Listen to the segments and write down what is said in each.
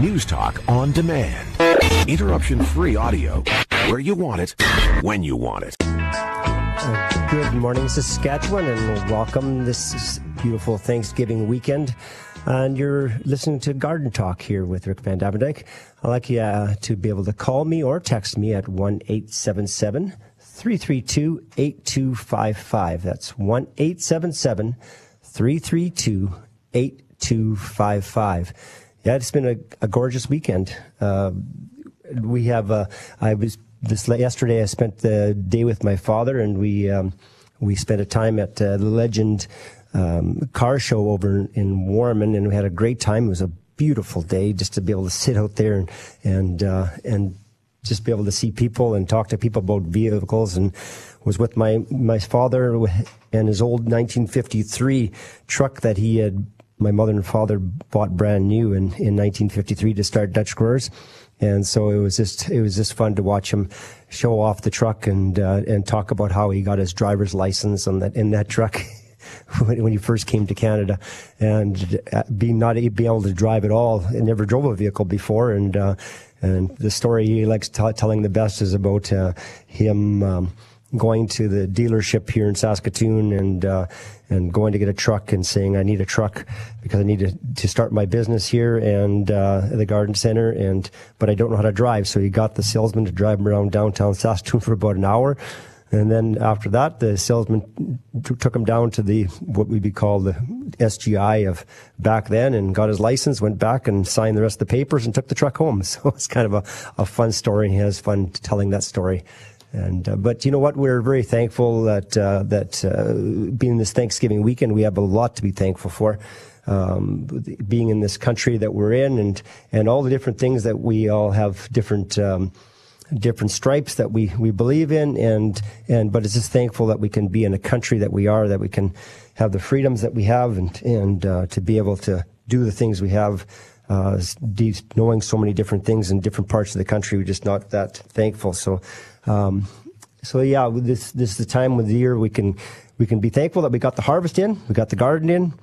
News Talk on demand. Interruption free audio where you want it, when you want it. Good morning, Saskatchewan, and welcome this beautiful Thanksgiving weekend. And you're listening to Garden Talk here with Rick vanDuyvendyk. I'd like you uh, to be able to call me or text me at 1 877 332 8255. That's 1 877 332 8255. Yeah, it's been a, a gorgeous weekend. Uh, we have, uh, I was, this yesterday I spent the day with my father and we, um, we spent a time at uh, the Legend um, car show over in Warman and we had a great time. It was a beautiful day just to be able to sit out there and, and, uh, and just be able to see people and talk to people about vehicles and was with my, my father and his old 1953 truck that he had my mother and father bought brand new in, in 1953 to start Dutch Growers. And so it was just, it was just fun to watch him show off the truck and, uh, and talk about how he got his driver's license on that, in that truck. when he first came to Canada and uh, being not be able to drive at all, and never drove a vehicle before. And, uh, and the story he likes t- telling the best is about, uh, him, um, going to the dealership here in Saskatoon and uh, and going to get a truck and saying I need a truck because I need to, to start my business here and uh, the garden center and but I don't know how to drive. So he got the salesman to drive him around downtown Saskatoon for about an hour. And then after that the salesman t- took him down to the what would be called the SGI of back then and got his license went back and signed the rest of the papers and took the truck home. So it's kind of a, a fun story and he has fun telling that story and uh, but you know what? We're very thankful that uh, that uh, being this Thanksgiving weekend, we have a lot to be thankful for. Um, being in this country that we're in, and and all the different things that we all have different. Um, different stripes that we, we believe in and and but it's just thankful that we can be in a country that we are that we can have the freedoms that we have and and uh, to be able to do the things we have uh, knowing so many different things in different parts of the country we're just not that thankful so um, so yeah, this this is the time of the year we can we can be thankful that we got the harvest in, we got the garden in.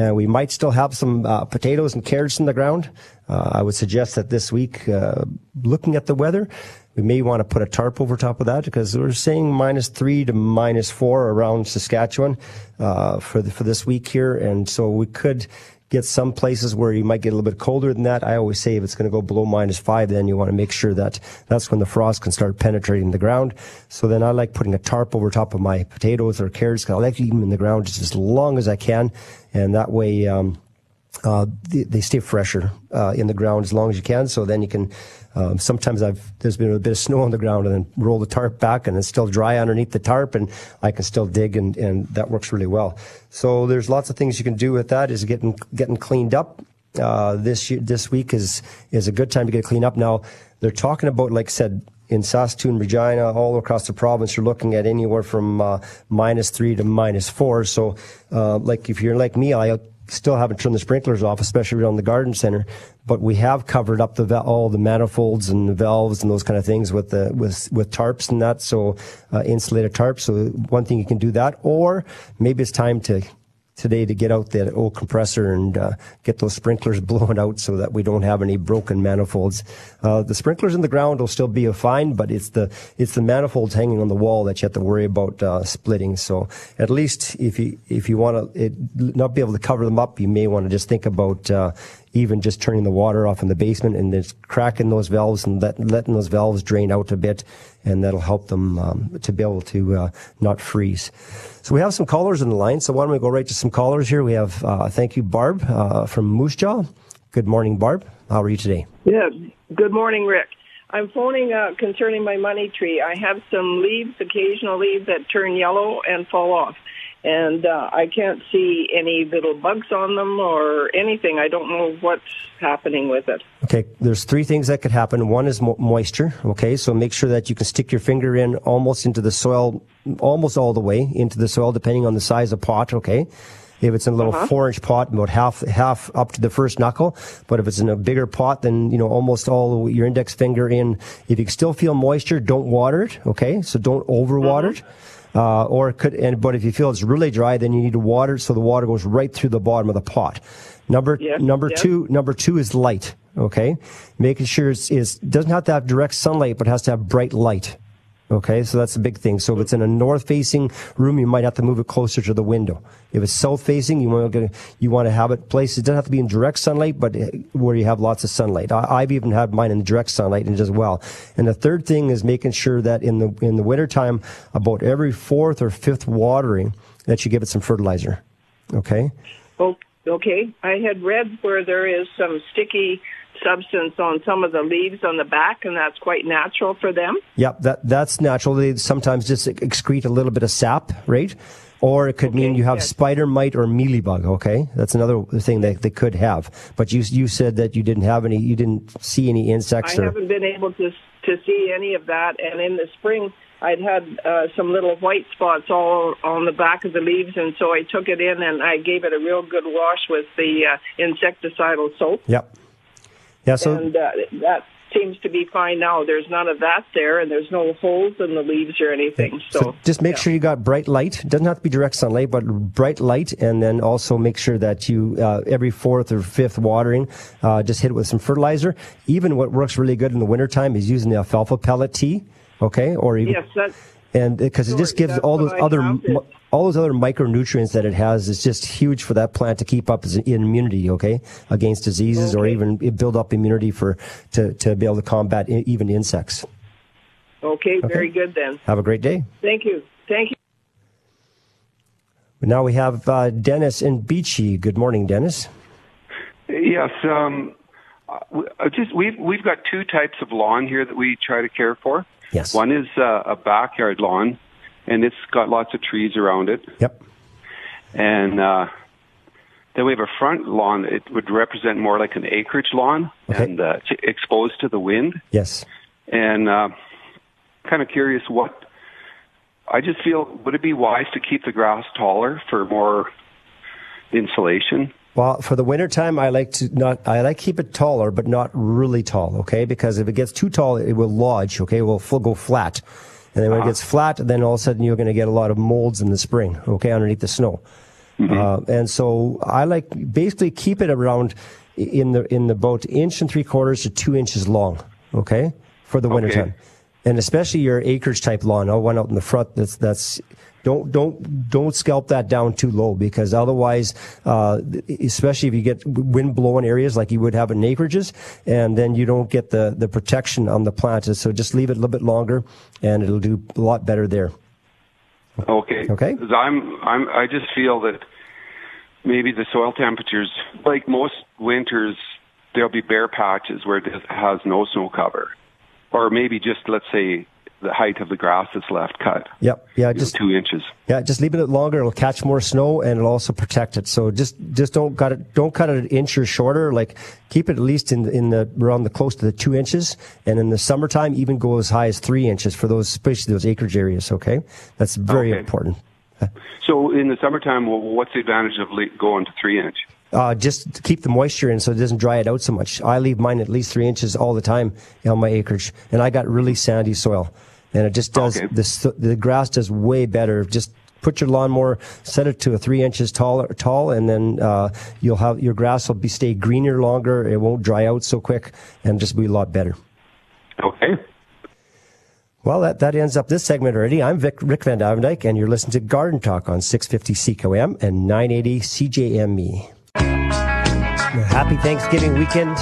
Uh, we might still have some uh, potatoes and carrots in the ground. Uh, I would suggest that this week, uh, looking at the weather, we may want to put a tarp over top of that because we're saying minus three to minus four around Saskatchewan uh, for the, for this week here, and so we could get some places where you might get a little bit colder than that. I always say if it's going to go below minus five, then you want to make sure that that's when the frost can start penetrating the ground. So then I like putting a tarp over top of my potatoes or carrots. I like to them in the ground just as long as I can. And that way, um, uh, they, they, stay fresher uh, in the ground as long as you can. So then you can. Um, sometimes I've there's been a bit of snow on the ground and then roll the tarp back and it's still dry underneath the tarp and I can still dig and, and that works really well. So there's lots of things you can do with that. Is getting getting cleaned up. Uh, this year, this week is is a good time to get cleaned up. Now they're talking about, like I said, in Saskatoon, Regina, all across the province, you're looking at anywhere from uh, minus three to minus four. So, uh, like if you're like me, I still haven't turned the sprinklers off, especially around the garden center. But we have covered up the all the manifolds and the valves and those kind of things with the with with tarps and that. So uh, insulated tarps. So one thing you can do that, or maybe it's time to today to get out that old compressor and uh, get those sprinklers blown out so that we don't have any broken manifolds. Uh, the sprinklers in the ground will still be fine, but it's the it's the manifolds hanging on the wall that you have to worry about uh, splitting. So at least if you if you want to not be able to cover them up, you may want to just think about uh, even just turning the water off in the basement and just cracking those valves and let, letting those valves drain out a bit, and that'll help them um, to be able to uh, not freeze. So we have some callers in the line. So why don't we go right to some callers here? We have, uh, thank you, Barb uh, from Moose Jaw. Good morning, Barb. How are you today? Yeah. Good morning, Rick. I'm phoning uh, concerning my money tree. I have some leaves, occasional leaves that turn yellow and fall off and uh, I can't see any little bugs on them or anything. I don't know what's happening with it. Okay, there's three things that could happen. One is mo- moisture. Okay, so make sure that you can stick your finger in almost into the soil, almost all the way into the soil, depending on the size of pot. Okay. If it's in a little uh-huh. four inch pot, about half half up to the first knuckle. But if it's in a bigger pot, then you know almost all your index finger in. If you still feel moisture, don't water it. Okay, so don't overwater uh-huh. it. Uh, or it could, and, but if you feel it's really dry, then you need to water so the water goes right through the bottom of the pot. Number, number two, number two is light. Okay, making sure it's, it's doesn't have to have direct sunlight, but has to have bright light. Okay, so that's a big thing. So if it's in a north facing room, you might have to move it closer to the window. If it's south facing, you want to you want to have it placed. It doesn't have to be in direct sunlight, but eh, where you have lots of sunlight. I, have even had mine in direct sunlight and as well. And the third thing is making sure that in the in the wintertime, about every fourth or fifth watering, that you give it some fertilizer. Okay. Well, okay. I had read where there is some sticky substance on some of the leaves on the back, and that's quite natural for them. Yep, that that's natural. They sometimes just excrete a little bit of sap, right? Or it could okay, mean you have yes. spider mite or mealybug. Okay, that's another thing that they could have. But you you said that you didn't have any, you didn't see any insects. I or... haven't been able to to see any of that. And in the spring, I'd had uh, some little white spots all on the back of the leaves, and so I took it in and I gave it a real good wash with the uh, insecticidal soap. Yep. Yeah, so and uh, that seems to be fine now. There's none of that there, and there's no holes in the leaves or anything. So, so just make yeah. sure you got bright light. It doesn't have to be direct sunlight, but bright light, and then also make sure that you uh, every fourth or fifth watering, uh, just hit it with some fertilizer. Even what works really good in the wintertime is using the alfalfa pellet tea. Okay, or even yes, and because it just gives all those other all those other micronutrients that it has is just huge for that plant to keep up its immunity, okay, against diseases okay. or even build up immunity for to to be able to combat even insects. Okay, okay, very good then. Have a great day. Thank you. Thank you. Now we have uh, Dennis in Beechy. Good morning, Dennis. Yes. Um, uh, just we've we've got two types of lawn here that we try to care for. Yes. One is uh, a backyard lawn, and it's got lots of trees around it. Yep. And uh, then we have a front lawn. It would represent more like an acreage lawn okay. and uh, exposed to the wind. Yes. And uh, kind of curious what. I just feel would it be wise to keep the grass taller for more insulation? Well, for the wintertime, I like to not, I like keep it taller, but not really tall, okay? Because if it gets too tall, it will lodge, okay? It will go flat. And then when uh-huh. it gets flat, then all of a sudden you're going to get a lot of molds in the spring, okay, underneath the snow. Mm-hmm. Uh, and so I like basically keep it around in the, in the about inch and three quarters to two inches long, okay, for the okay. wintertime. And especially your acreage type lawn, oh, one out in the front that's, that's, don't don't don't scalp that down too low because otherwise, uh, especially if you get wind blowing areas like you would have in acreages, and then you don't get the the protection on the plant. So just leave it a little bit longer, and it'll do a lot better there. Okay. Okay. I'm I'm I just feel that maybe the soil temperatures, like most winters, there'll be bare patches where it has no snow cover, or maybe just let's say the height of the grass that's left cut. Yep. Yeah. Just two inches. Yeah. Just leaving it longer. It'll catch more snow and it'll also protect it. So just, just don't cut it, don't cut it an inch or shorter. Like keep it at least in, in the, around the close to the two inches. And in the summertime, even go as high as three inches for those, especially those acreage areas. Okay. That's very okay. important. So in the summertime, well, what's the advantage of going to three inch? Uh, just to keep the moisture in so it doesn't dry it out so much. I leave mine at least three inches all the time on my acreage, and I got really sandy soil and it just does okay. the the grass does way better. Just put your lawnmower, set it to a three inches tall, tall, and then uh, you'll have your grass will be stay greener longer. It won't dry out so quick, and just be a lot better. Okay. Well, that, that ends up this segment already. I'm Vic, Rick Van Dyke, and you're listening to Garden Talk on 650 CKOM and 980 CJME. Happy Thanksgiving weekend.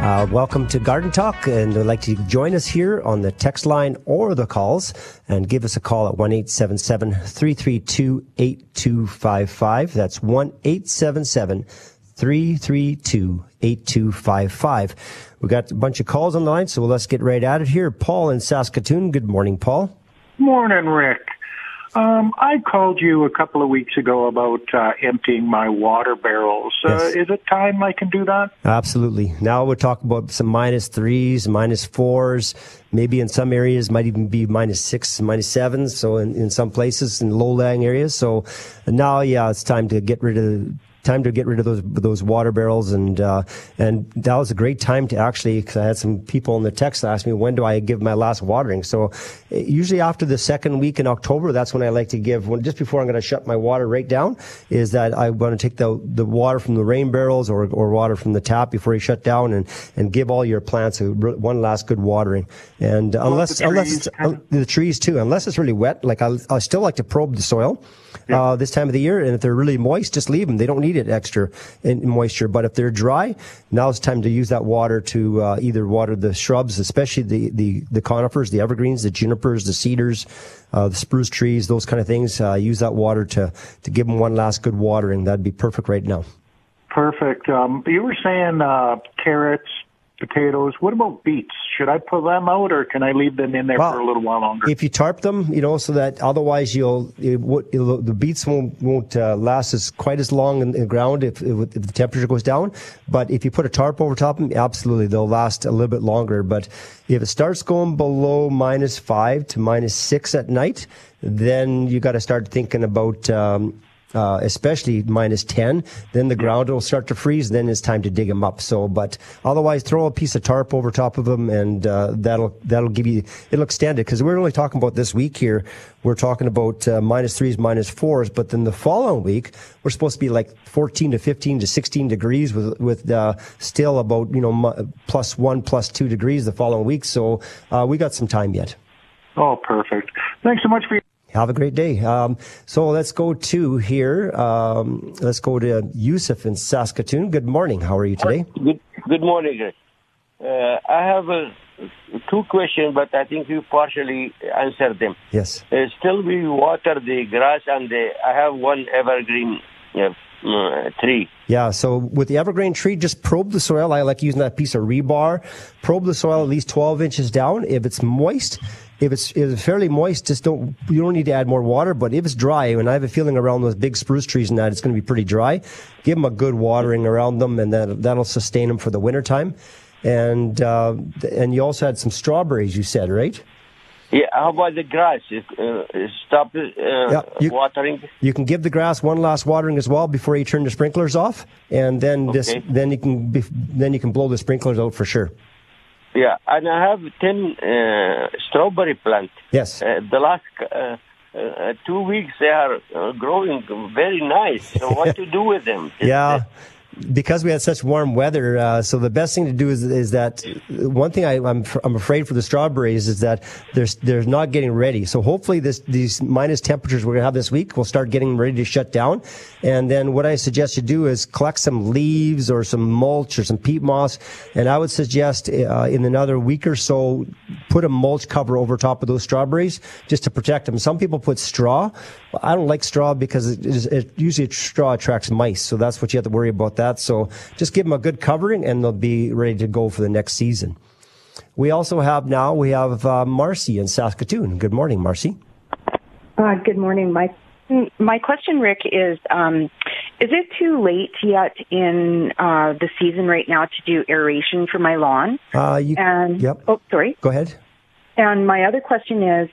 Uh, welcome to Garden Talk, and I'd like to join us here on the text line or the calls, and give us a call at one eight seven seven three three two eight two five five. That's one eight seven seven three three two eight two five five. We got a bunch of calls on the line, so let's get right at it here. Paul in Saskatoon. Good morning, Paul. Morning, Rick. Um, I called you a couple of weeks ago about uh, emptying my water barrels. Uh. Is it time I can do that? Absolutely. Now we'll talk about some minus threes, minus fours. Maybe in some areas might even be minus six, minus sevens. So in, in some places in low lying areas. So now, yeah, it's time to get rid of time to get rid of those those water barrels, and uh, and that was a great time to actually. Because I had some people in the text ask me when do I give my last watering. So usually after the second week in October, that's when I like to give. When just before I'm going to shut my water right down, is that I want to take the the water from the rain barrels or or water from the tap before you shut down, and and give all your plants a, one last good watering. And unless unless uh, the trees too, unless it's really wet, like I I still like to probe the soil. Uh, this time of the year. And if they're really moist, just leave them. They don't need it extra in moisture. But if they're dry, now it's time to use that water to uh, either water the shrubs, especially the, the, the conifers, the evergreens, the junipers, the cedars, uh, the spruce trees, those kind of things. Uh, use that water to, to give them one last good watering. That'd be perfect right now. Perfect. Um, you were saying uh, carrots, potatoes. What about beets? Should I pull them out, or can I leave them in there well, for a little while longer? If you tarp them, you know, so that otherwise you'll it, the beets won't won't uh, last as quite as long in, the ground if, if, if, the temperature goes down. But if you put a tarp over top of them, absolutely they'll last a little bit longer. But if it starts going below minus five to minus six at night, then you got to start thinking about um, uh, especially minus 10, then the ground will start to freeze. Then it's time to dig them up. So, but otherwise, throw a piece of tarp over top of them, and uh, that'll that'll give you it'll extend it because we're only talking about this week here. We're talking about uh, minus threes, minus fours, but then the following week we're supposed to be like 14 to 15 to 16 degrees with with uh, still about you know plus one, plus two degrees the following week. So uh, we got some time yet. Oh, perfect. Thanks so much for your have a great day. Um, so let's go to here. Um, let's go to Yusuf in Saskatoon. Good morning. How are you today? Good. Good morning. Uh, I have uh, two questions, but I think you partially answered them. Yes. Uh, still, we water the grass, and the, I have one evergreen uh, uh, tree. Yeah, so with the evergreen tree, just probe the soil. I like using that piece of rebar. Probe the soil at least 12 inches down. If it's moist, if it's, if it's fairly moist, just don't, you don't need to add more water. But if it's dry, and I have a feeling around those big spruce trees and that it's going to be pretty dry, give them a good watering around them and that, that'll sustain them for the winter time. And, uh, and you also had some strawberries, you said, right? Yeah, how about the grass? Uh, stop uh, yeah, you, watering. You can give the grass one last watering as well before you turn the sprinklers off, and then okay. this, then you can then you can blow the sprinklers out for sure. Yeah, and I have 10 uh, strawberry plants. Yes. Uh, the last uh, uh, two weeks they are uh, growing very nice. So what to do with them? yeah because we had such warm weather, uh, so the best thing to do is, is that one thing I, am I'm, I'm afraid for the strawberries is that they're, they're not getting ready. So hopefully this, these minus temperatures we're going to have this week will start getting ready to shut down. And then what I suggest you do is collect some leaves or some mulch or some peat moss. And I would suggest uh, in another week or so, put a mulch cover over top of those strawberries just to protect them. Some people put straw. I don't like straw because it, is, it usually straw attracts mice. So that's what you have to worry about that. So just give them a good covering and they'll be ready to go for the next season. We also have now, we have uh, Marcy in Saskatoon. Good morning, Marcy. Uh, good morning, Mike. My question, Rick, is um, is it too late yet in uh, the season right now to do aeration for my lawn? Uh, you, and yep. oh, sorry. Go ahead. And my other question is,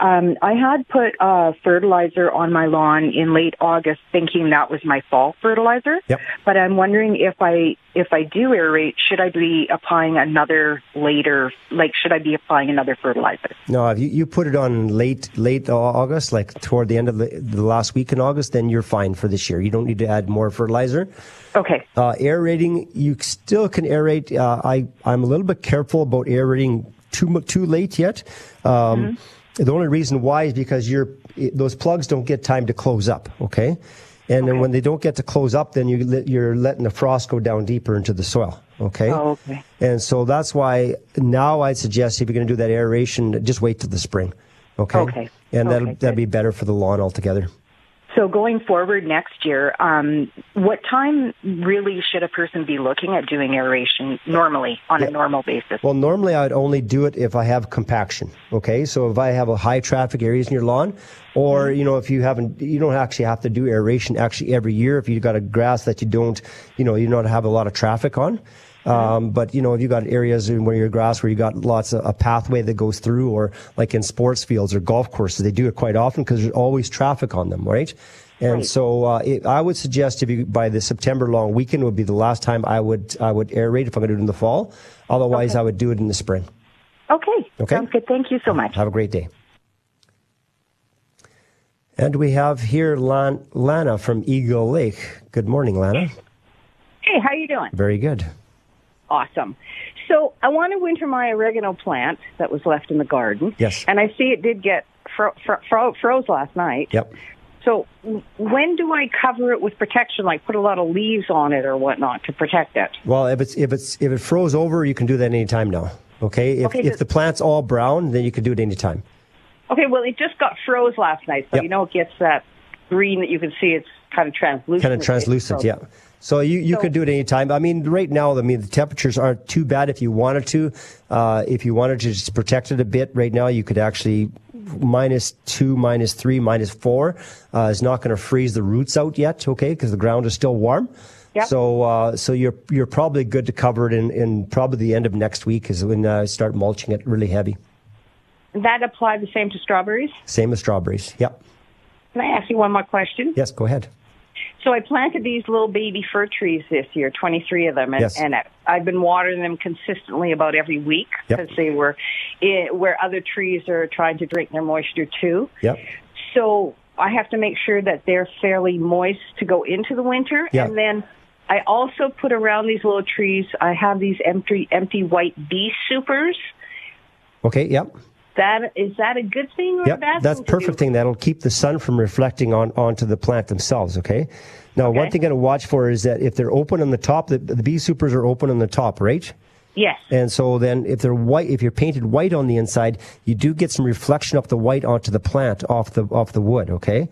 um, I had put uh, fertilizer on my lawn in late August, thinking that was my fall fertilizer. Yep. But I'm wondering if I if I do aerate, should I be applying another later? Like, should I be applying another fertilizer? No, if you, you put it on late late August, like toward the end of the, the last week in August, then you're fine for this year. You don't need to add more fertilizer. Okay. Uh, aerating, you still can aerate. Uh, I I'm a little bit careful about aerating too too late yet. Um, mm-hmm the only reason why is because your those plugs don't get time to close up. Okay. And okay. then when they don't get to close up, then you, you're letting the frost go down deeper into the soil. Okay. Oh, okay. And so that's why now I'd suggest if you're going to do that aeration, just wait till the spring. Okay. Okay. And that'll, okay, that'd be better for the lawn altogether. So going forward next year, um, what time really should a person be looking at doing aeration normally on yeah. a normal basis? Well, normally I would only do it if I have compaction. Okay, so if I have a high traffic areas in your lawn, or mm-hmm. you know if you haven't, you don't actually have to do aeration actually every year if you've got a grass that you don't, you know, you don't have a lot of traffic on. Um, but you know, if you got areas in where your grass where you got lots of a pathway that goes through, or like in sports fields or golf courses, they do it quite often because there's always traffic on them, right? And Right. so uh, it, I would suggest if you by the September long weekend would be the last time I would I would aerate if I'm going to do it in the fall. Otherwise, I would do it in the spring. Okay. Okay. Sounds good. Thank you so much. Have a great day. And we have here Lan- Lana from Eagle Lake. Good morning, Lana. Hey, how you doing? Very good. Awesome. So I want to winter my oregano plant that was left in the garden. Yes. And I see it did get fro- fro- fro- froze last night. Yep. So when do I cover it with protection, like put a lot of leaves on it or whatnot to protect it? Well, if it's if it's if it froze over, you can do that anytime now. Okay. If Okay, if the plant's all brown, then you can do it anytime. Okay, well, it just got froze last night, so Yep. you know it gets that green that you can see. It's kind of translucent. Kind of translucent, yeah. So you, you So- could do it anytime. I mean, right now, I mean, the temperatures aren't too bad if you wanted to. Uh, if you wanted to just protect it a bit right now, you could actually minus two, minus three, minus four. Uh, is not going to freeze the roots out yet, okay, because the ground is still warm. Yep. So, uh, so you're you're probably good to cover it in, in probably the end of next week is when I start mulching it really heavy. That apply the same to strawberries. Same as strawberries. Yep. Can I ask you one more question? Yes. Go ahead. So I planted these little baby fir trees this year, 23 of them, and, Yes. and I've been watering them consistently about every week Yep. because they were eh, where other trees are trying to drink their moisture too. Yep. So I have to make sure that they're fairly moist to go into the winter, Yeah. and then I also put around these little trees. I have these empty empty white bee supers. Okay. Yep. That is that a good thing or a Yep, bad that's thing? to perfect do? thing. That'll keep the sun from reflecting on onto the plant themselves. Okay. Now, one Okay. thing I to watch for is that if they're open on the top, the, the bee supers are open on the top, right? Yes. And so then, if they're white, if you're painted white on the inside, you do get some reflection of the white onto the plant off the off the wood. Okay.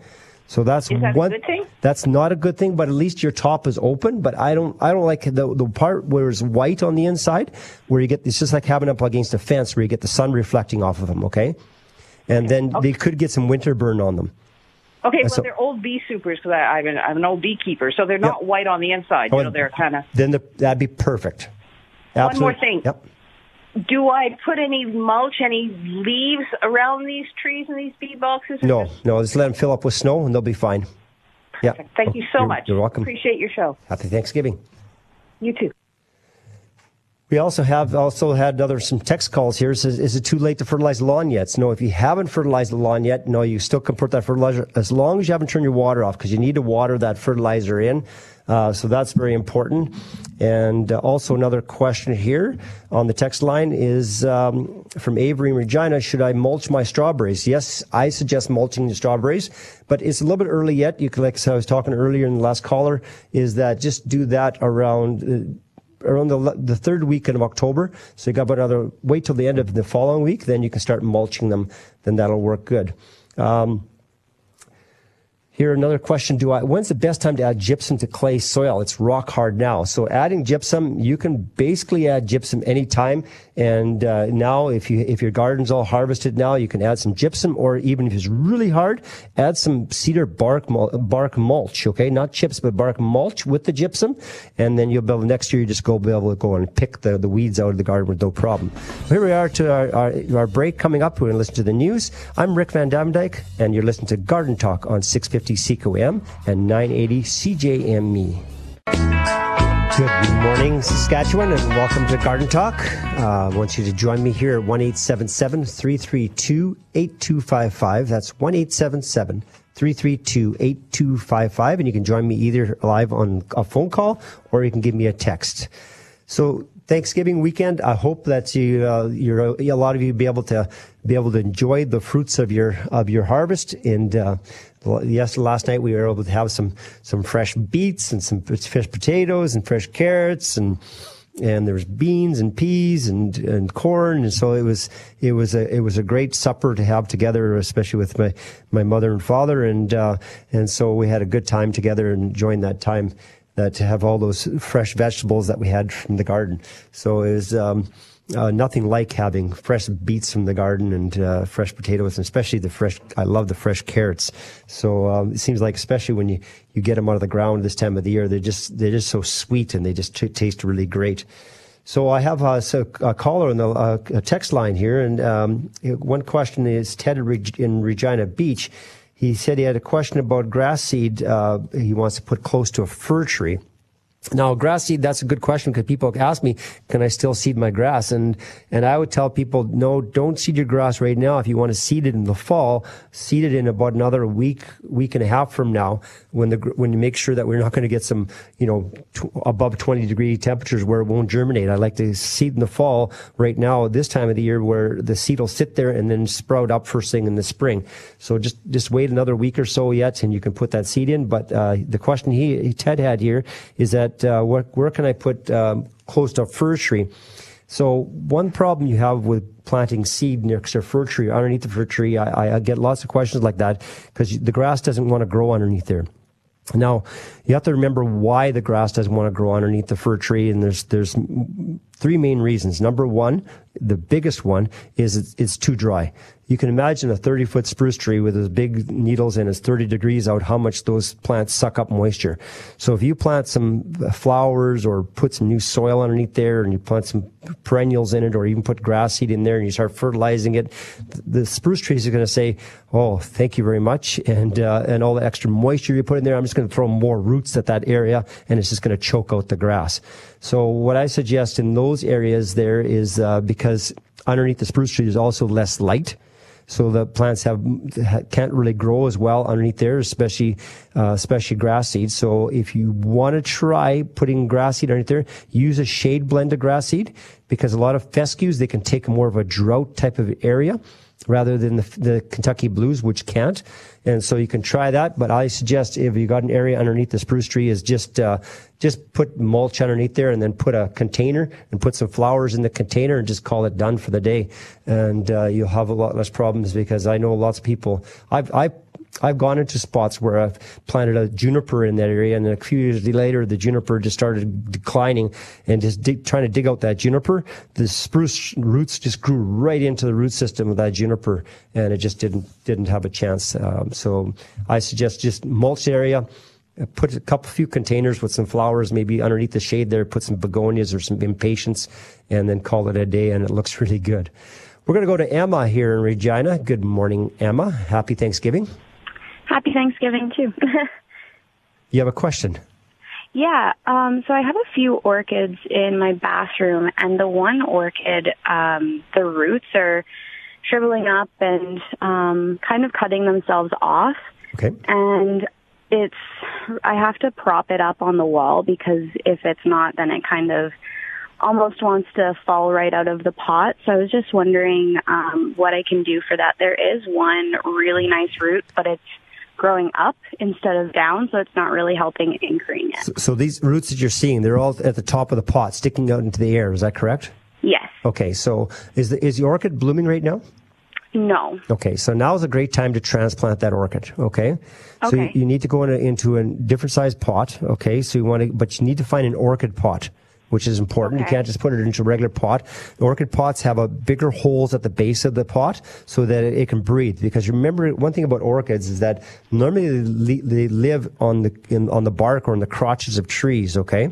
So that's that a one. good thing? That's not a good thing, but at least your top is open. But I don't, I don't like the the part where it's white on the inside, where you get it's just like having up against a fence where you get the sun reflecting off of them. Okay. And then they could get some winter burn on them. Okay, well, so- they're old bee supers because I'm an, I'm an old beekeeper, so they're not Yep. white on the inside. You Oh, know, they're kind of. Then the, that'd be perfect. One more thing. Yep. Do I put any mulch, any leaves around these trees and these bee boxes? No, no, just let them fill up with snow and they'll be fine. Yeah. Thank you so You're- much. You're welcome. Appreciate your show. Happy Thanksgiving. You too. We also have also had another some text calls here. It Says, is it too late to fertilize the lawn yet? No, if you haven't fertilized the lawn yet, no, you still can put that fertilizer as long as you haven't turned your water off because you need to water that fertilizer in. Uh, so that's very important. And uh, also another question here on the text line is um, from Avery and Regina. Should I mulch my strawberries? Yes, I suggest mulching the strawberries, but it's a little bit early yet. You can, like I was talking earlier in the last caller, is that just do that around. Uh, around the, the third weekend of October. So you got about another, wait till the end of the following week, then you can start mulching them. Then that'll work good. Um, here, another question. Do I, when's the best time to add gypsum to clay soil? It's rock hard now. So adding gypsum, you can basically add gypsum anytime. And, uh, now if you, if your garden's all harvested now, you can add some gypsum or even if it's really hard, add some cedar bark, bark mulch. Okay. Not chips, but bark mulch with the gypsum. And then you'll be able, next year you just go be able to go and pick the, the weeds out of the garden with no problem. Here we are to our, our, our break coming up. We're going to listen to the news. I'm Rick vanDuyvendyk and you're listening to Garden Talk on 650 CKOM and 980 CJME. Good morning, Saskatchewan, and welcome to Garden Talk. Uh, I want you to join me here at 1 332 8255. That's 1 332 8255. And you can join me either live on a phone call or you can give me a text. So Thanksgiving weekend, I hope that you, uh, you're, a lot of you be able to be able to enjoy the fruits of your of your harvest. And uh, yes, last night we were able to have some some fresh beets and some fresh potatoes and fresh carrots and and there was beans and peas and and corn and so it was it was a it was a great supper to have together especially with my my mother and father and uh, and so we had a good time together and enjoying that time that to have all those fresh vegetables that we had from the garden. So it was um, uh, nothing like having fresh beets from the garden and uh, fresh potatoes, and especially the fresh. I love the fresh carrots. So um, it seems like, especially when you, you get them out of the ground this time of the year, they're just they're just so sweet and they just t- taste really great. So I have uh, so a caller on the uh, a text line here, and um, one question is Ted in Regina Beach he said he had a question about grass seed. Uh, he wants to put close to a fir tree. Now, grass seed, that's a good question because people ask me, can I still seed my grass? And, and I would tell people, no, don't seed your grass right now. If you want to seed it in the fall, seed it in about another week, week and a half from now when the, when you make sure that we're not going to get some, you know, t- above 20 degree temperatures where it won't germinate. I like to seed in the fall right now, this time of the year where the seed will sit there and then sprout up first thing in the spring. So just, just wait another week or so yet and you can put that seed in. But, uh, the question he, Ted had here is that uh, where, where can I put um, close to a fir tree? So one problem you have with planting seed next to a fir tree, underneath the fir tree, I, I get lots of questions like that because the grass doesn't want to grow underneath there. Now, you have to remember why the grass doesn't want to grow underneath the fir tree, and there's there's three main reasons. Number one, the biggest one is it's, it's too dry you can imagine a 30 foot spruce tree with those big needles and it's 30 degrees out, how much those plants suck up moisture. So if you plant some flowers or put some new soil underneath there and you plant some perennials in it or even put grass seed in there and you start fertilizing it, the spruce trees are going to say, Oh, thank you very much. And, uh, and all the extra moisture you put in there, I'm just going to throw more roots at that area and it's just going to choke out the grass. So what I suggest in those areas there is, uh, because underneath the spruce tree is also less light so the plants have can't really grow as well underneath there, especially uh, especially grass seed. So if you want to try putting grass seed underneath there, use a shade blend of grass seed because a lot of fescues they can take more of a drought type of area rather than the, the Kentucky blues, which can't. And so you can try that. But I suggest if you got an area underneath the spruce tree, is just uh, just put mulch underneath there, and then put a container and put some flowers in the container, and just call it done for the day. And uh, you'll have a lot less problems because I know lots of people. I've I I've gone into spots where I've planted a juniper in that area, and a few years later, the juniper just started declining, and just dig, trying to dig out that juniper, the spruce roots just grew right into the root system of that juniper, and it just didn't didn't have a chance. Um, so I suggest just mulch area. Put a couple few containers with some flowers, maybe underneath the shade there. Put some begonias or some impatiens, and then call it a day, and it looks really good. We're going to go to Emma here in Regina. Good morning, Emma. Happy Thanksgiving. Happy Thanksgiving too. you have a question? Yeah, um, so I have a few orchids in my bathroom, and the one orchid, um, the roots are shriveling up and um, kind of cutting themselves off. Okay. And it's, I have to prop it up on the wall because if it's not, then it kind of almost wants to fall right out of the pot. So I was just wondering um, what I can do for that. There is one really nice root, but it's growing up instead of down, so it's not really helping anchoring it. So, so, these roots that you're seeing, they're all at the top of the pot, sticking out into the air. Is that correct? Yes. Okay, so is the is the orchid blooming right now? No. Okay, so now is a great time to transplant that orchid. Okay. Okay. So you, you need to go in a, into a different size pot. Okay. So you want to, but you need to find an orchid pot which is important. Okay. You can't just put it into a regular pot. The orchid pots have a bigger holes at the base of the pot so that it, it can breathe. Because remember, one thing about orchids is that normally they, they live on the in, on the bark or in the crotches of trees. Okay.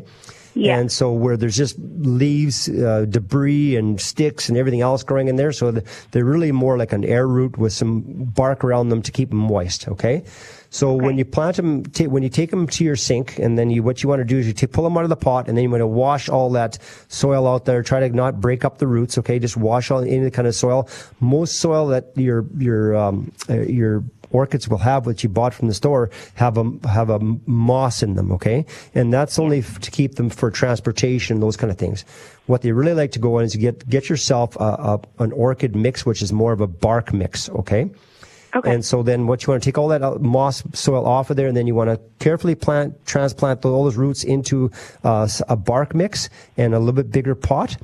Yeah. And so where there's just leaves, uh, debris and sticks and everything else growing in there. So the, they're really more like an air root with some bark around them to keep them moist. Okay. So okay. when you plant them, t- when you take them to your sink, and then you, what you want to do is you t- pull them out of the pot, and then you want to wash all that soil out there. Try to not break up the roots. Okay, just wash all any kind of soil. Most soil that your your um, uh, your orchids will have what you bought from the store have a have a moss in them okay and that's only f- to keep them for transportation those kind of things what they really like to go on is you get get yourself a, a, an orchid mix which is more of a bark mix okay Okay. And so then what you want to take all that uh, moss soil off of there, and then you want to carefully plant, transplant all those roots into uh, a bark mix and a little bit bigger pot.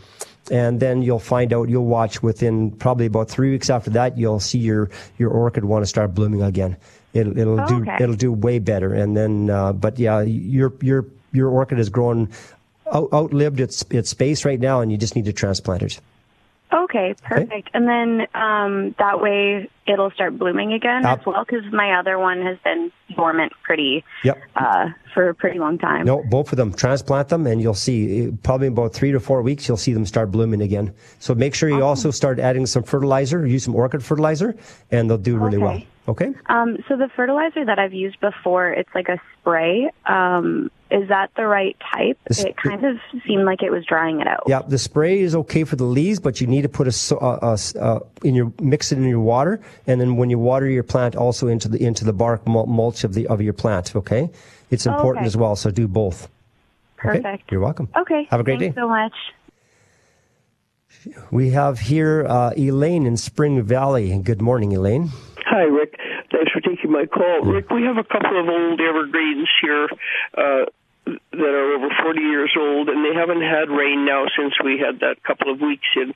And then you'll find out, you'll watch within probably about three weeks after that, you'll see your, your orchid want to start blooming again. It'll, it'll oh, do, okay. it'll do way better. And then, uh, but yeah, your, your, your orchid has grown, out, outlived its, its space right now, and you just need to transplant it. Okay, perfect. Okay. And then um, that way it'll start blooming again as well because my other one has been dormant pretty yep. uh, for a pretty long time. No, both of them. Transplant them and you'll see probably about three to four weeks you'll see them start blooming again. So make sure you awesome. also start adding some fertilizer, use some orchid fertilizer, and they'll do really okay. well. Okay. Um, so the fertilizer that I've used before, it's like a spray. Um, is that the right type? The it kind of seemed like it was drying it out. Yeah, the spray is okay for the leaves, but you need to put a, uh, uh, in your mix it in your water, and then when you water your plant, also into the into the bark mulch of the of your plant. Okay, it's important okay. as well. So do both. Okay? Perfect. You're welcome. Okay. Have a great day. thanks day. so much. We have here uh, Elaine in Spring Valley. Good morning, Elaine. Hi, Rick. Thanks for taking my call. Rick, we have a couple of old evergreens here uh, that are over 40 years old, and they haven't had rain now since we had that couple of weeks in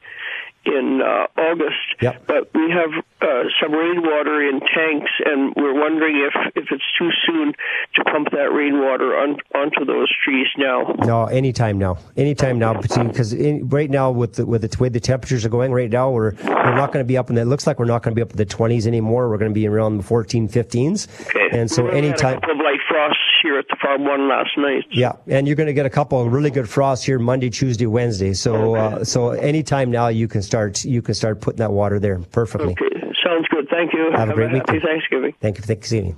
in uh, August. Yep. But we have uh, some rainwater in tanks, and we're wondering if, if it's too soon to pump that rainwater on, onto those trees now. No, anytime now. Anytime now, because right now with the with the way the temperatures are going right now, we're we're not going to be up in the. It looks like we're not going to be up in the 20s anymore. We're going to be around the 14, 15s. Okay. And so we had anytime. a couple of light frosts here at the farm one last night. Yeah, and you're going to get a couple of really good frosts here Monday, Tuesday, Wednesday. So uh, so anytime now you can start you can start putting that water there perfectly. Okay, sounds good. Thank you. Have a great happy weekend. Thanksgiving. Thank you for Thanksgiving.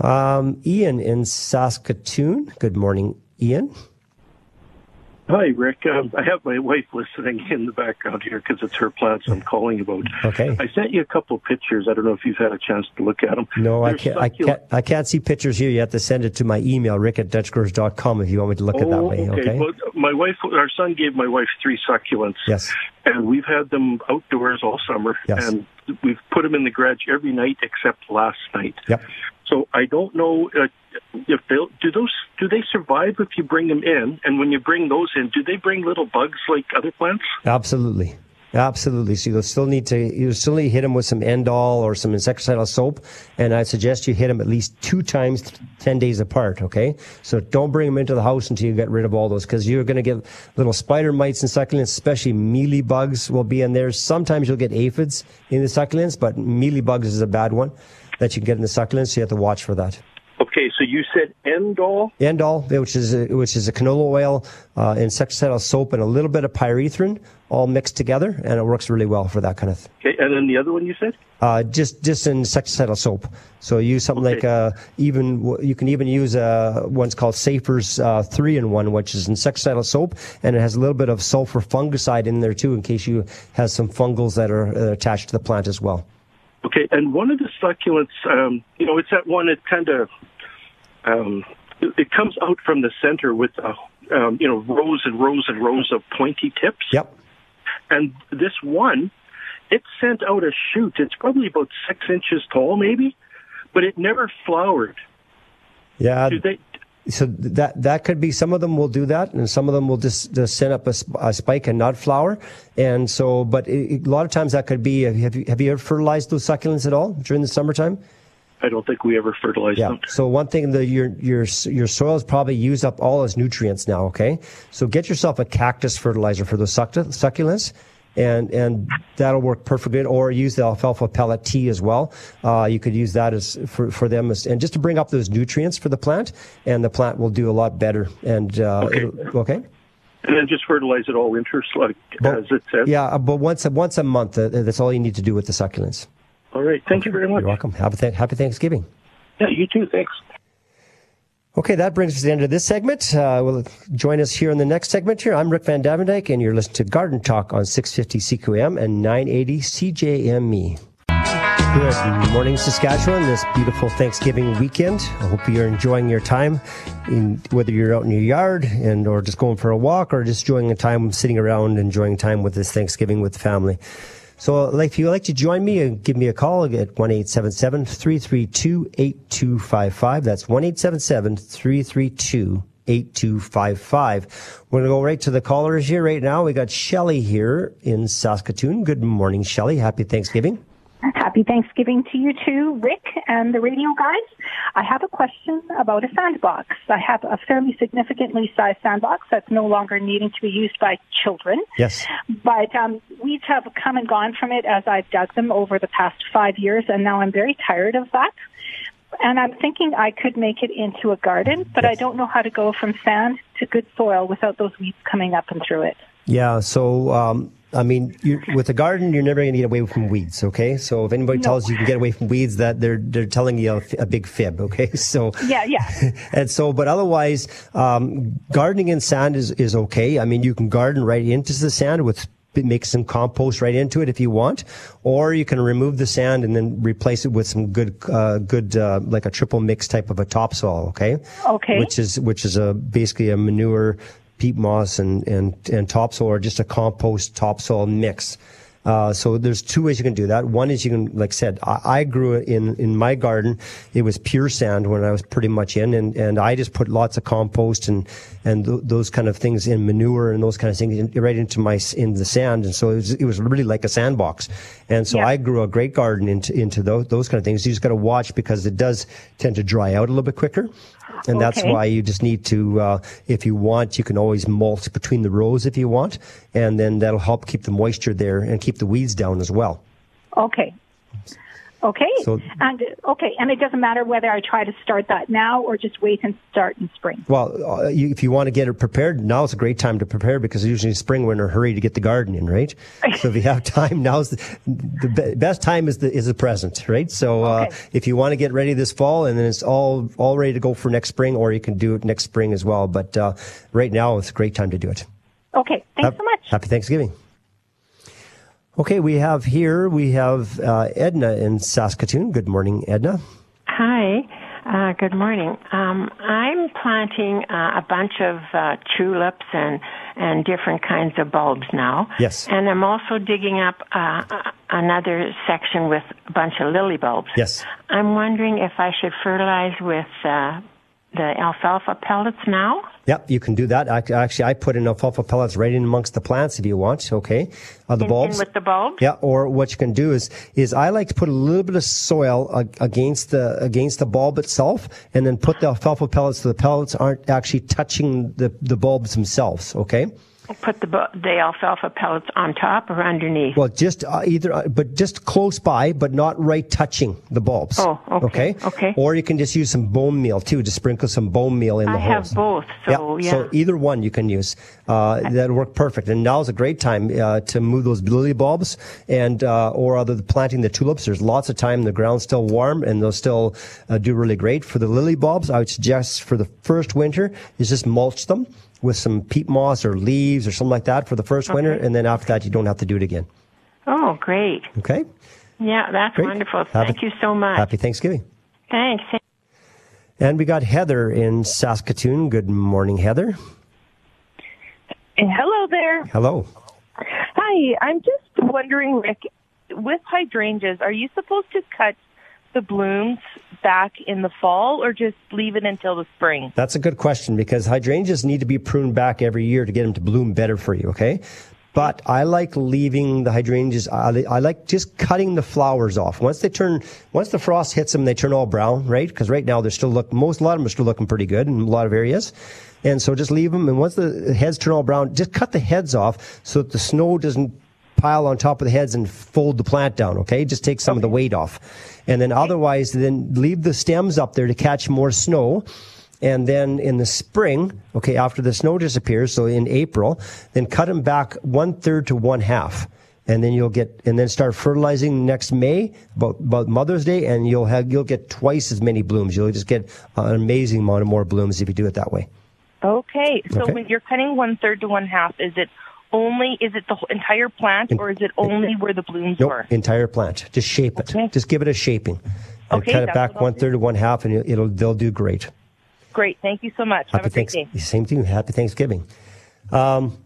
Um, Ian in Saskatoon. Good morning, Ian. Hi, Rick. Um, I have my wife listening in the background here because it's her plants I'm calling about. Okay. I sent you a couple of pictures. I don't know if you've had a chance to look at them. No, I can't, I can't. I can't see pictures here. You have to send it to my email, rick at dutchgrowers.com, if you want me to look at that Oh, way. Okay. Well, my wife, our son gave my wife three succulents. Yes. And we've had them outdoors all summer. Yes. And we've put them in the garage every night except last night. Yep. So I don't know uh, if they'll do those. Survive if you bring them in? And when you bring those in, do they bring little bugs like other plants? Absolutely. Absolutely. So you'll still need to you'll still need to hit them with some End-All or some insecticidal soap, and I suggest you hit them at least two times, ten days apart. Okay. So don't bring them into the house until you get rid of all those, because you're going to get little spider mites and succulents, especially mealy bugs will be in there. Sometimes you'll get aphids in the succulents, but mealy bugs is a bad one that you can get in the succulents. So you have to watch for that. Okay, so you said End-All. End-All, which is a, which is a canola oil, uh, insecticidal soap, and a little bit of pyrethrin, all mixed together, and it works really well for that kind of. Okay, and then the other one you said? uh, just just insecticidal soap. So use something like uh, even you can even use uh, one's called Safer's uh, three in one, which is insecticidal soap, and it has a little bit of sulfur fungicide in there too, in case you have some fungals that are uh, attached to the plant as well. Okay, and one of the succulents, um, you know, it's that one that kind of, um, it, it comes out from the center with, uh, um, you know, rows and rows and rows of pointy tips. Yep. And this one, it sent out a shoot. It's probably about six inches tall, maybe, but it never flowered. Yeah. Do they? So that that could be some of them will do that, and some of them will just, just send up a, a spike and not flower. And so, but it, a lot of times that could be. Uh, have you have you ever fertilized those succulents at all during the summertime? I don't think we ever fertilized Yeah. them. So one thing that your your your soil's probably used up all its nutrients now. Okay. So get yourself a cactus fertilizer for those succ- succulents. And and that'll work perfectly. Or use the alfalfa pellet tea as well. Uh, you could use that as for, for them as, and just to bring up those nutrients for the plant, and the plant will do a lot better. And uh, Okay. okay. And then just fertilize it all winter, like as it says. Yeah, but once a, once a month, uh, that's all you need to do with the succulents. All right. Thank you very much. You're welcome. Have a th- happy Thanksgiving. Yeah, you too. Thanks. Okay, that brings us to the end of this segment. Uh, will join us here in the next segment here. I'm Rick vanDuyvendyk, and you're listening to Garden Talk on 650 CKOM and 980 CJME. Good morning, Saskatchewan. This beautiful Thanksgiving weekend. I hope you're enjoying your time, in, whether you're out in your yard and or just going for a walk or just enjoying a time sitting around enjoying time with this Thanksgiving with the family. So, if you'd like to join me, uh, give me a call at one eight seven seven three three two eight two five five. That's one eight seven seven three three two. 8255. We're going to go right to the callers here right now. We got Shelly here in Saskatoon. Good morning, Shelly. Happy Thanksgiving. Happy Thanksgiving to you too, Rick and the radio guys. I have a question about a sandbox. I have a fairly significantly sized sandbox that's no longer needing to be used by children. Yes. But um, weeds have come and gone from it as I've dug them over the past five years, and now I'm very tired of that. And I'm thinking I could make it into a garden, but I don't know how to go from sand to good soil without those weeds coming up and through it. Yeah, so um, I mean, you, with a garden, you're never going to get away from weeds. Okay, so if anybody No. tells you you can get away from weeds, that they're they're telling you a, a big fib. Okay, so Yeah, yeah. and so, but otherwise, um, gardening in sand is, is okay. I mean, you can garden right into the sand with make some compost right into it if you want, or you can remove the sand and then replace it with some good, uh, good, uh, like a triple mix type of a topsoil. Okay. Okay. Which is, which is a, basically a manure, peat moss and, and, and topsoil or just a compost topsoil mix. Uh, so there's two ways you can do that. One is you can, like I said, I, I grew it in, in my garden. It was pure sand when I was pretty much in and, and I just put lots of compost and, and th- those kind of things in manure and those kind of things in, right into my, in the sand. And so it was, it was really like a sandbox. And so I grew a great garden into, into those, those kind of things. You just got to watch because it does tend to dry out a little bit quicker. And that's Okay. why you just need to, uh, if you want, you can always mulch between the rows if you want, and then that'll help keep the moisture there and keep the weeds down as well. Okay. Okay. So- and okay, and it doesn't matter whether I try to start that now or just wait and start in spring. Well, uh, you, if you want to get it prepared, now is a great time to prepare because usually in spring we're in a hurry to get the garden in, right? so if you have time, now's the, the best time is the is the present, right? So uh, if you want to get ready this fall and then it's all all ready to go for next spring, or you can do it next spring as well. But uh, right now it's a great time to do it. Okay. Thanks so much. Happy Thanksgiving. Okay, we have here, we have uh, Edna in Saskatoon. Good morning, Edna. Hi. Uh, good morning. Um, I'm planting uh, a bunch of uh, tulips and and different kinds of bulbs now. Yes. And I'm also digging up uh, another section with a bunch of lily bulbs. Yes. I'm wondering if I should fertilize with uh, the alfalfa pellets now. Yep, you can do that. Ac- Actually, I put in alfalfa pellets right in amongst the plants if you want. Okay, uh, the In- in bulbs. with the bulbs? Yeah, or what you can do is is I like to put a little bit of soil uh, against the against the bulb itself, and then put the alfalfa pellets so the pellets aren't actually touching the the bulbs themselves. Okay. Put the the alfalfa pellets on top or underneath. Well, just uh, either, uh, but just close by, but not right touching the bulbs. Oh, okay, Okay. okay. Or you can just use some bone meal too, to sprinkle some bone meal in I the have both, so yeah. So either one you can use. Uh, that'll work perfect. And now is a great time uh, to move those lily bulbs and uh, or other planting the tulips. There's lots of time. The ground's still warm and they'll still uh, do really great. For the lily bulbs, I would suggest for the first winter is just mulch them with some peat moss or leaves or something like that for the first winter, and then after that you don't have to do it again. Oh, great. Okay. Yeah, that's Great. wonderful. Happy- Thank you so much. Happy Thanksgiving. Thanks. And we got Heather in Saskatoon. Good morning, Heather. Hello there. Hello. Hi, I'm just wondering, Rick, with hydrangeas, are you supposed to cut the blooms back in the fall or just leave it until the spring? That's a good question because hydrangeas need to be pruned back every year to get them to bloom better for you, okay? But I like leaving the hydrangeas, I, I like just cutting the flowers off. Once they turn, once the frost hits them, they turn all brown, right? Because right now they're still look, most, a lot of them are still looking pretty good in a lot of areas. And so just leave them. And once the heads turn all brown, just cut the heads off so that the snow doesn't pile on top of the heads and fold the plant down, okay? Just take some of the weight off. And then otherwise, then leave the stems up there to catch more snow. And then in the spring, okay, after the snow disappears, so in April, then cut them back one third to one half. And then you'll get, and then start fertilizing next May, about, about Mother's Day, and you'll have, you'll get twice as many blooms. You'll just get an amazing amount of more blooms if you do it that way. Okay, so Okay. when you're cutting one third to one half, is it only is it the entire plant or is it only where the blooms Nope, were? entire plant. Just shape it. Just give it a shaping. And Okay, cut it back one third to one half, and it'll, it'll they'll do great. Great, thank you so much. Have a great Thanks- day. Same thing. Happy Thanksgiving. Um,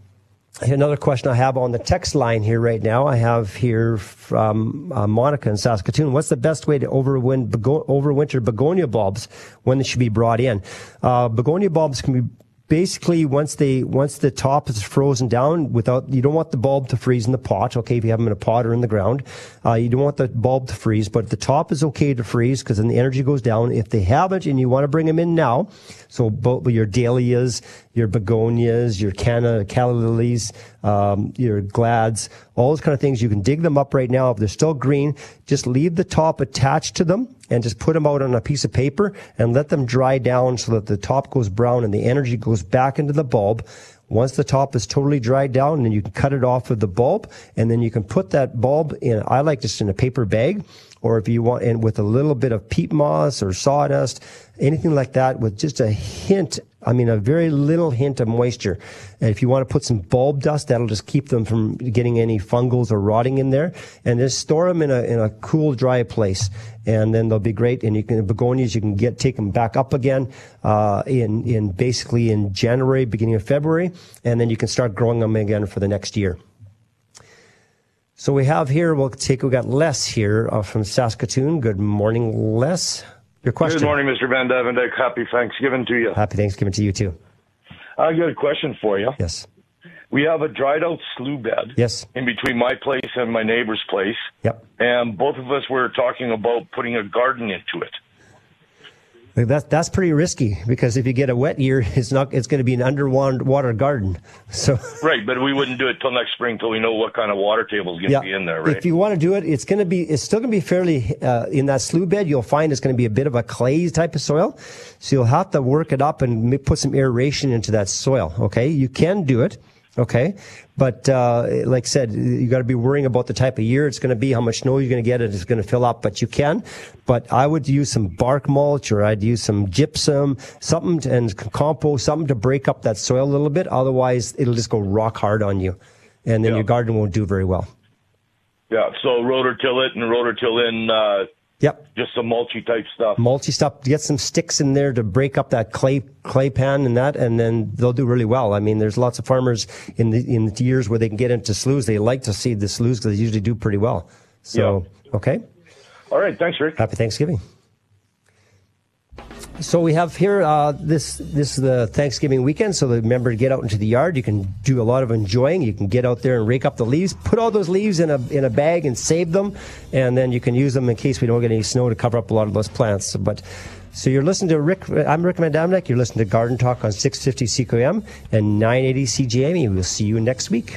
another question I have on the text line here right now. I have here from uh, Monica in Saskatoon. What's the best way to overwin, bego- overwinter begonia bulbs when they should be brought in? Uh, begonia bulbs can be basically once they once the top is frozen down without you don't want the bulb to freeze in the pot okay if you have them in a pot or in the ground. Uh, you don't want the bulb to freeze but the top is okay to freeze because then the energy goes down. If they haven't and you want to bring them in now so both your dahlias your begonias your canna calla lilies um, your glads all those kind of things you can dig them up right now if they're still green just leave the top attached to them and just put them out on a piece of paper and let them dry down so that the top goes brown and the energy goes back into the bulb. Once the top is totally dried down, then you can cut it off of the bulb, and then you can put that bulb in. I like just in a paper bag, or if you want, and with a little bit of peat moss or sawdust, anything like that, with just a hint. I mean, a very little hint of moisture. And if you want to put some bulb dust, that'll just keep them from getting any fungals or rotting in there. And just store them in a in a cool, dry place, and then they'll be great. And you can begonias, you can get take them back up again uh, in in basically in January, beginning of February, and then you can start growing them again for the next year. So we have here, we'll take, we got Les here uh, from Saskatoon. Good morning, Les. Your question. Good morning, Mr. Van Dyke. Happy Thanksgiving to you. Happy Thanksgiving to you too. I got a question for you. Yes. We have a dried out slough bed. Yes. In between my place and my neighbor's place. Yep. And both of us were talking about putting a garden into it. That's that's pretty risky because if you get a wet year, it's not it's going to be an underwater garden. So right, but we wouldn't do it till next spring till we know what kind of water table is going to be in there. Right. If you want to do it, it's going to be it's still going to be fairly uh, in that slough bed. You'll find it's going to be a bit of a clay type of soil, so you'll have to work it up and put some aeration into that soil. Okay, you can do it. Okay. But, uh, like I said, you got to be worrying about the type of year it's going to be, how much snow you're going to get, and it's going to fill up, but you can. But I would use some bark mulch or I'd use some gypsum, something to, and compost, something to break up that soil a little bit. Otherwise, it'll just go rock hard on you. And then yeah. your garden won't do very well. Yeah. So rototill it and rototill in, uh, Yep. Just some mulchy type stuff. Mulchy stuff. Get some sticks in there to break up that clay clay pan and that, and then they'll do really well. I mean, there's lots of farmers in the in the years where they can get into sloughs. They like to seed the sloughs because they usually do pretty well. So yeah. okay. All right. Thanks, Rick. Happy Thanksgiving. So we have here uh, this this is the Thanksgiving weekend. So remember to get out into the yard. You can do a lot of enjoying. You can get out there and rake up the leaves. Put all those leaves in a in a bag and save them, and then you can use them in case we don't get any snow to cover up a lot of those plants. But so you're listening to Rick. I'm Rick Van You're listening to Garden Talk on 650 CKOM and 980 CJME. We'll see you next week.